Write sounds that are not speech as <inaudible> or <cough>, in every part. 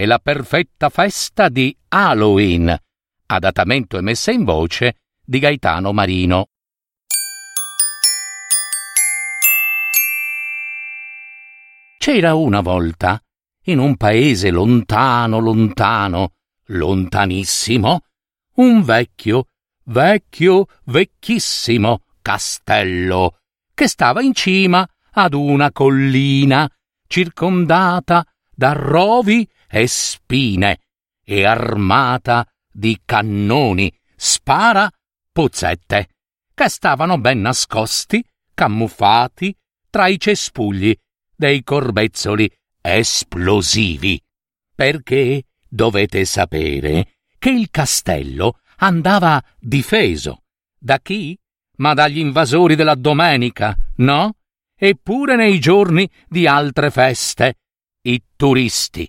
e la perfetta festa di Halloween. Adattamento e messa in voce di Gaetano Marino. C'era una volta, in un paese lontano, lontano, lontanissimo, un vecchio, vecchio, vecchissimo castello che stava in cima ad una collina circondata da rovi e spine e armata di cannoni, spara, pozzette, che stavano ben nascosti, camuffati, tra i cespugli dei corbezzoli esplosivi. Perché dovete sapere che il castello andava difeso. Da chi? Ma dagli invasori della domenica, no? Eppure nei giorni di altre feste. I turisti,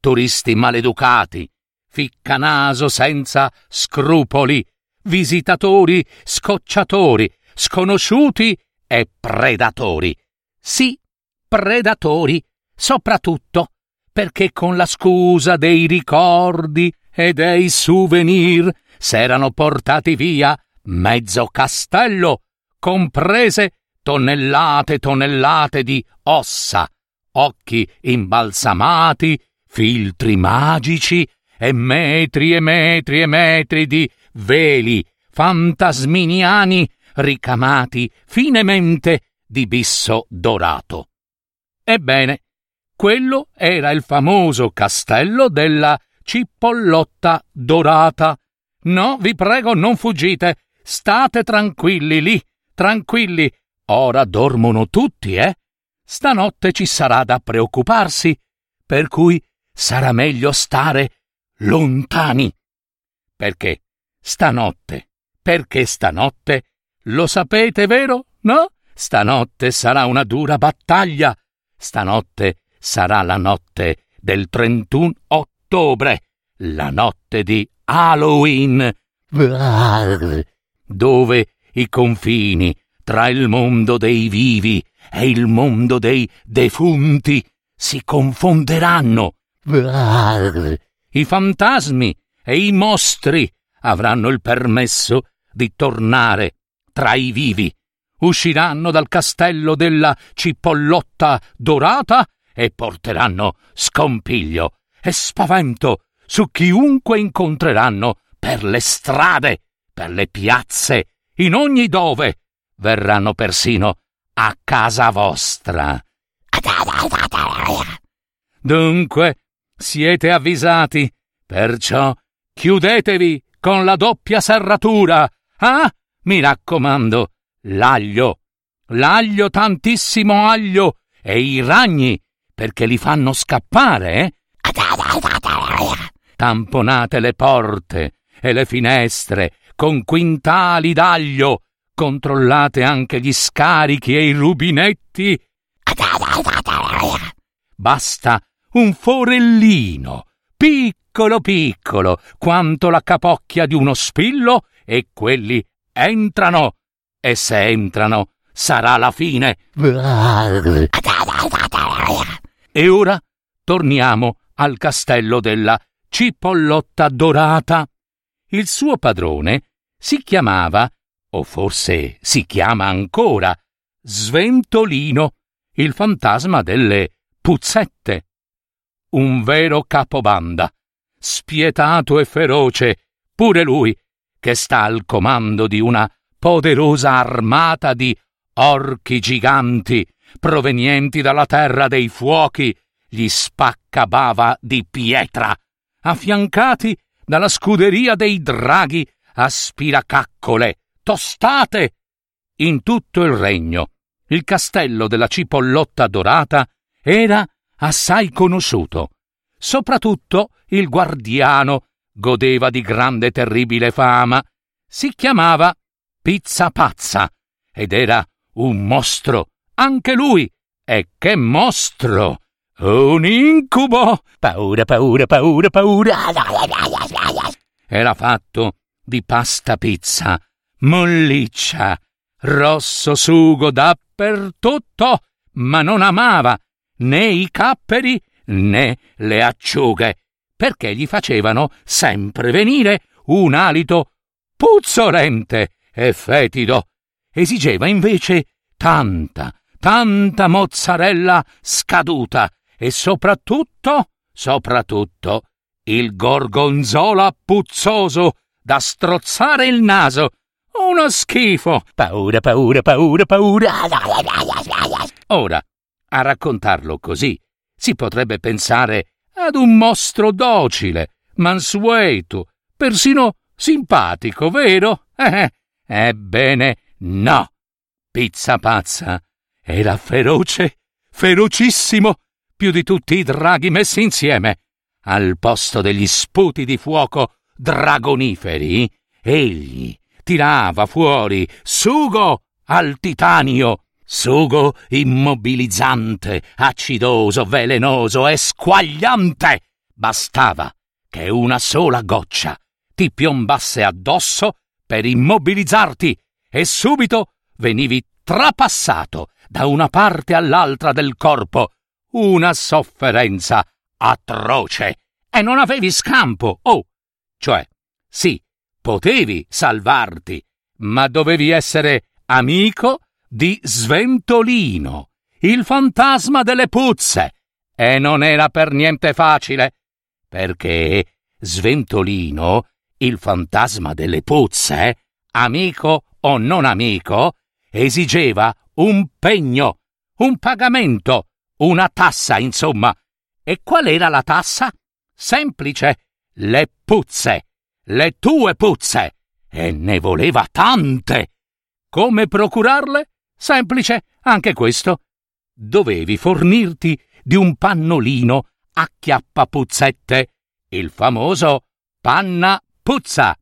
turisti maleducati, ficcanaso senza scrupoli, visitatori scocciatori, sconosciuti e predatori. Sì, predatori, soprattutto perché con la scusa dei ricordi e dei souvenir s'erano portati via mezzo castello, comprese tonnellate e tonnellate di ossa, occhi imbalsamati, filtri magici e metri e metri e metri di veli fantasminiani ricamati finemente di bisso dorato. Ebbene, quello era il famoso castello della Cipollotta dorata. No, vi prego, non fuggite. State tranquilli lì, tranquilli. Ora dormono tutti, eh? Stanotte ci sarà da preoccuparsi, per cui sarà meglio stare lontani. Perché stanotte, perché stanotte, lo sapete, vero? No? Stanotte sarà una dura battaglia. Stanotte sarà la notte del 31 ottobre, la notte di Halloween, dove i confini tra il mondo dei vivi e il mondo dei defunti si confonderanno. I fantasmi e i mostri avranno il permesso di tornare tra i vivi. Usciranno dal castello della cipollotta dorata e porteranno scompiglio e spavento su chiunque incontreranno per le strade, per le piazze, in ogni dove. Verranno persino a casa vostra. Dunque, siete avvisati, perciò chiudetevi con la doppia serratura. Ah, mi raccomando, l'aglio, l'aglio, tantissimo aglio, e i ragni, perché li fanno scappare, eh? Tamponate le porte e le finestre con quintali d'aglio, controllate anche gli scarichi e i rubinetti. Basta un forellino, piccolo piccolo, quanto la capocchia di uno spillo, e quelli entrano. E se entrano, sarà la fine. E ora torniamo al castello della Cipollotta Dorata. Il suo padrone si chiamava, o forse si chiama ancora, Sventolino, il fantasma delle puzzette. Un vero capobanda, spietato e feroce, pure lui, che sta al comando di una poderosa armata di orchi giganti provenienti dalla terra dei fuochi, gli spaccabava di pietra, affiancati dalla scuderia dei draghi aspiracaccole, tostate. In tutto il regno, il castello della cipollotta dorata era assai conosciuto. soprattutto il guardiano, godeva di grande e terribile fama. Si chiamava Pizza Pazza ed era un mostro, anche lui. E che mostro! Un incubo! Paura, paura, paura, paura! Era fatto di pasta pizza, molliccia, rosso sugo dappertutto, ma non amava né i capperi né le acciughe, perché gli facevano sempre venire un alito puzzolente e fetido. Esigeva invece tanta, tanta mozzarella scaduta e soprattutto, soprattutto, il gorgonzola puzzoso da strozzare il naso. Uno schifo. Paura, paura, paura, paura. Ora, a raccontarlo così, si potrebbe pensare ad un mostro docile, mansueto, persino simpatico, vero? Eh, <laughs> ebbene, no. Pizza pazza era feroce, ferocissimo, più di tutti i draghi messi insieme. Al posto degli sputi di fuoco dragoniferi, egli tirava fuori sugo al titanio, sugo immobilizzante, acidoso, velenoso e squagliante. Bastava che una sola goccia ti piombasse addosso per immobilizzarti e subito venivi trapassato da una parte all'altra del corpo. Una sofferenza atroce. E non avevi scampo. Oh, cioè, sì, potevi salvarti, ma dovevi essere amico di Sventolino, il fantasma delle puzze. E non era per niente facile, perché Sventolino, il fantasma delle puzze, amico o non amico, esigeva un pegno, un pagamento, una tassa, insomma. E qual era la tassa? Semplice, le puzze, le tue puzze. E ne voleva tante. Come procurarle? Semplice, anche questo. Dovevi fornirti di un pannolino a chiappapuzzette, il famoso panna puzza,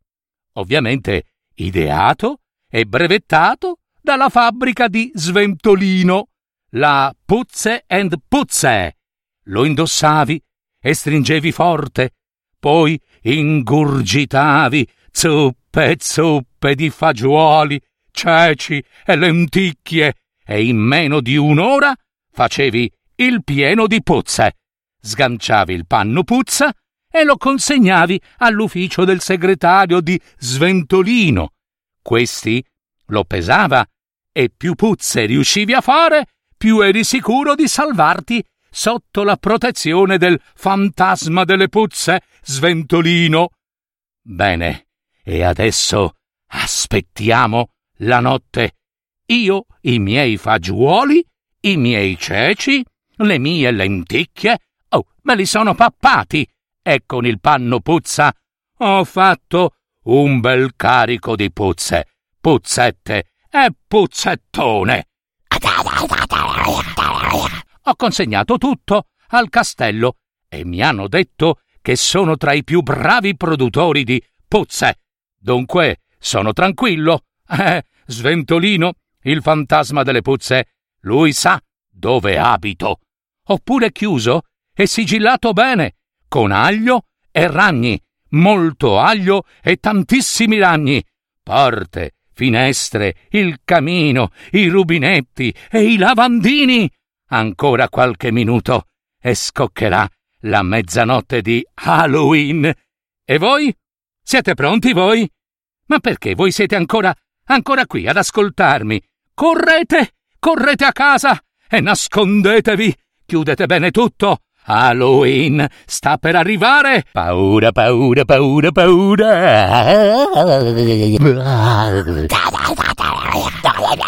ovviamente ideato e brevettato dalla fabbrica di Sventolino, la Puzze and Puzze. Lo indossavi e stringevi forte, poi ingurgitavi zuppe e zuppe di fagioli, ceci e lenticchie e in meno di un'ora facevi il pieno di puzze. Sganciavi il panno puzza e lo consegnavi all'ufficio del segretario di Sventolino. Questi lo pesava e più puzze riuscivi a fare, più eri sicuro di salvarti sotto la protezione del fantasma delle puzze, Sventolino. Bene, e adesso aspettiamo la notte. Io, i miei fagioli, i miei ceci, le mie lenticchie, oh, me li sono pappati, e con il panno puzza ho fatto un bel carico di puzze, puzzette e puzzettone. Consegnato tutto al castello e mi hanno detto che sono tra i più bravi produttori di puzze. Dunque sono tranquillo. <laughs> Eh, Sventolino, il fantasma delle puzze, lui sa dove abito. Oppure chiuso e sigillato bene, con aglio e ragni, molto aglio e tantissimi ragni, porte, finestre, il camino, i rubinetti e i lavandini. Ancora qualche minuto e scoccherà la mezzanotte di Halloween. E voi? Siete pronti voi? Ma perché voi siete ancora ancora qui ad ascoltarmi? Correte, correte a casa e nascondetevi. Chiudete bene tutto Halloween sta per arrivare! Paura, paura, paura, paura! <laughs>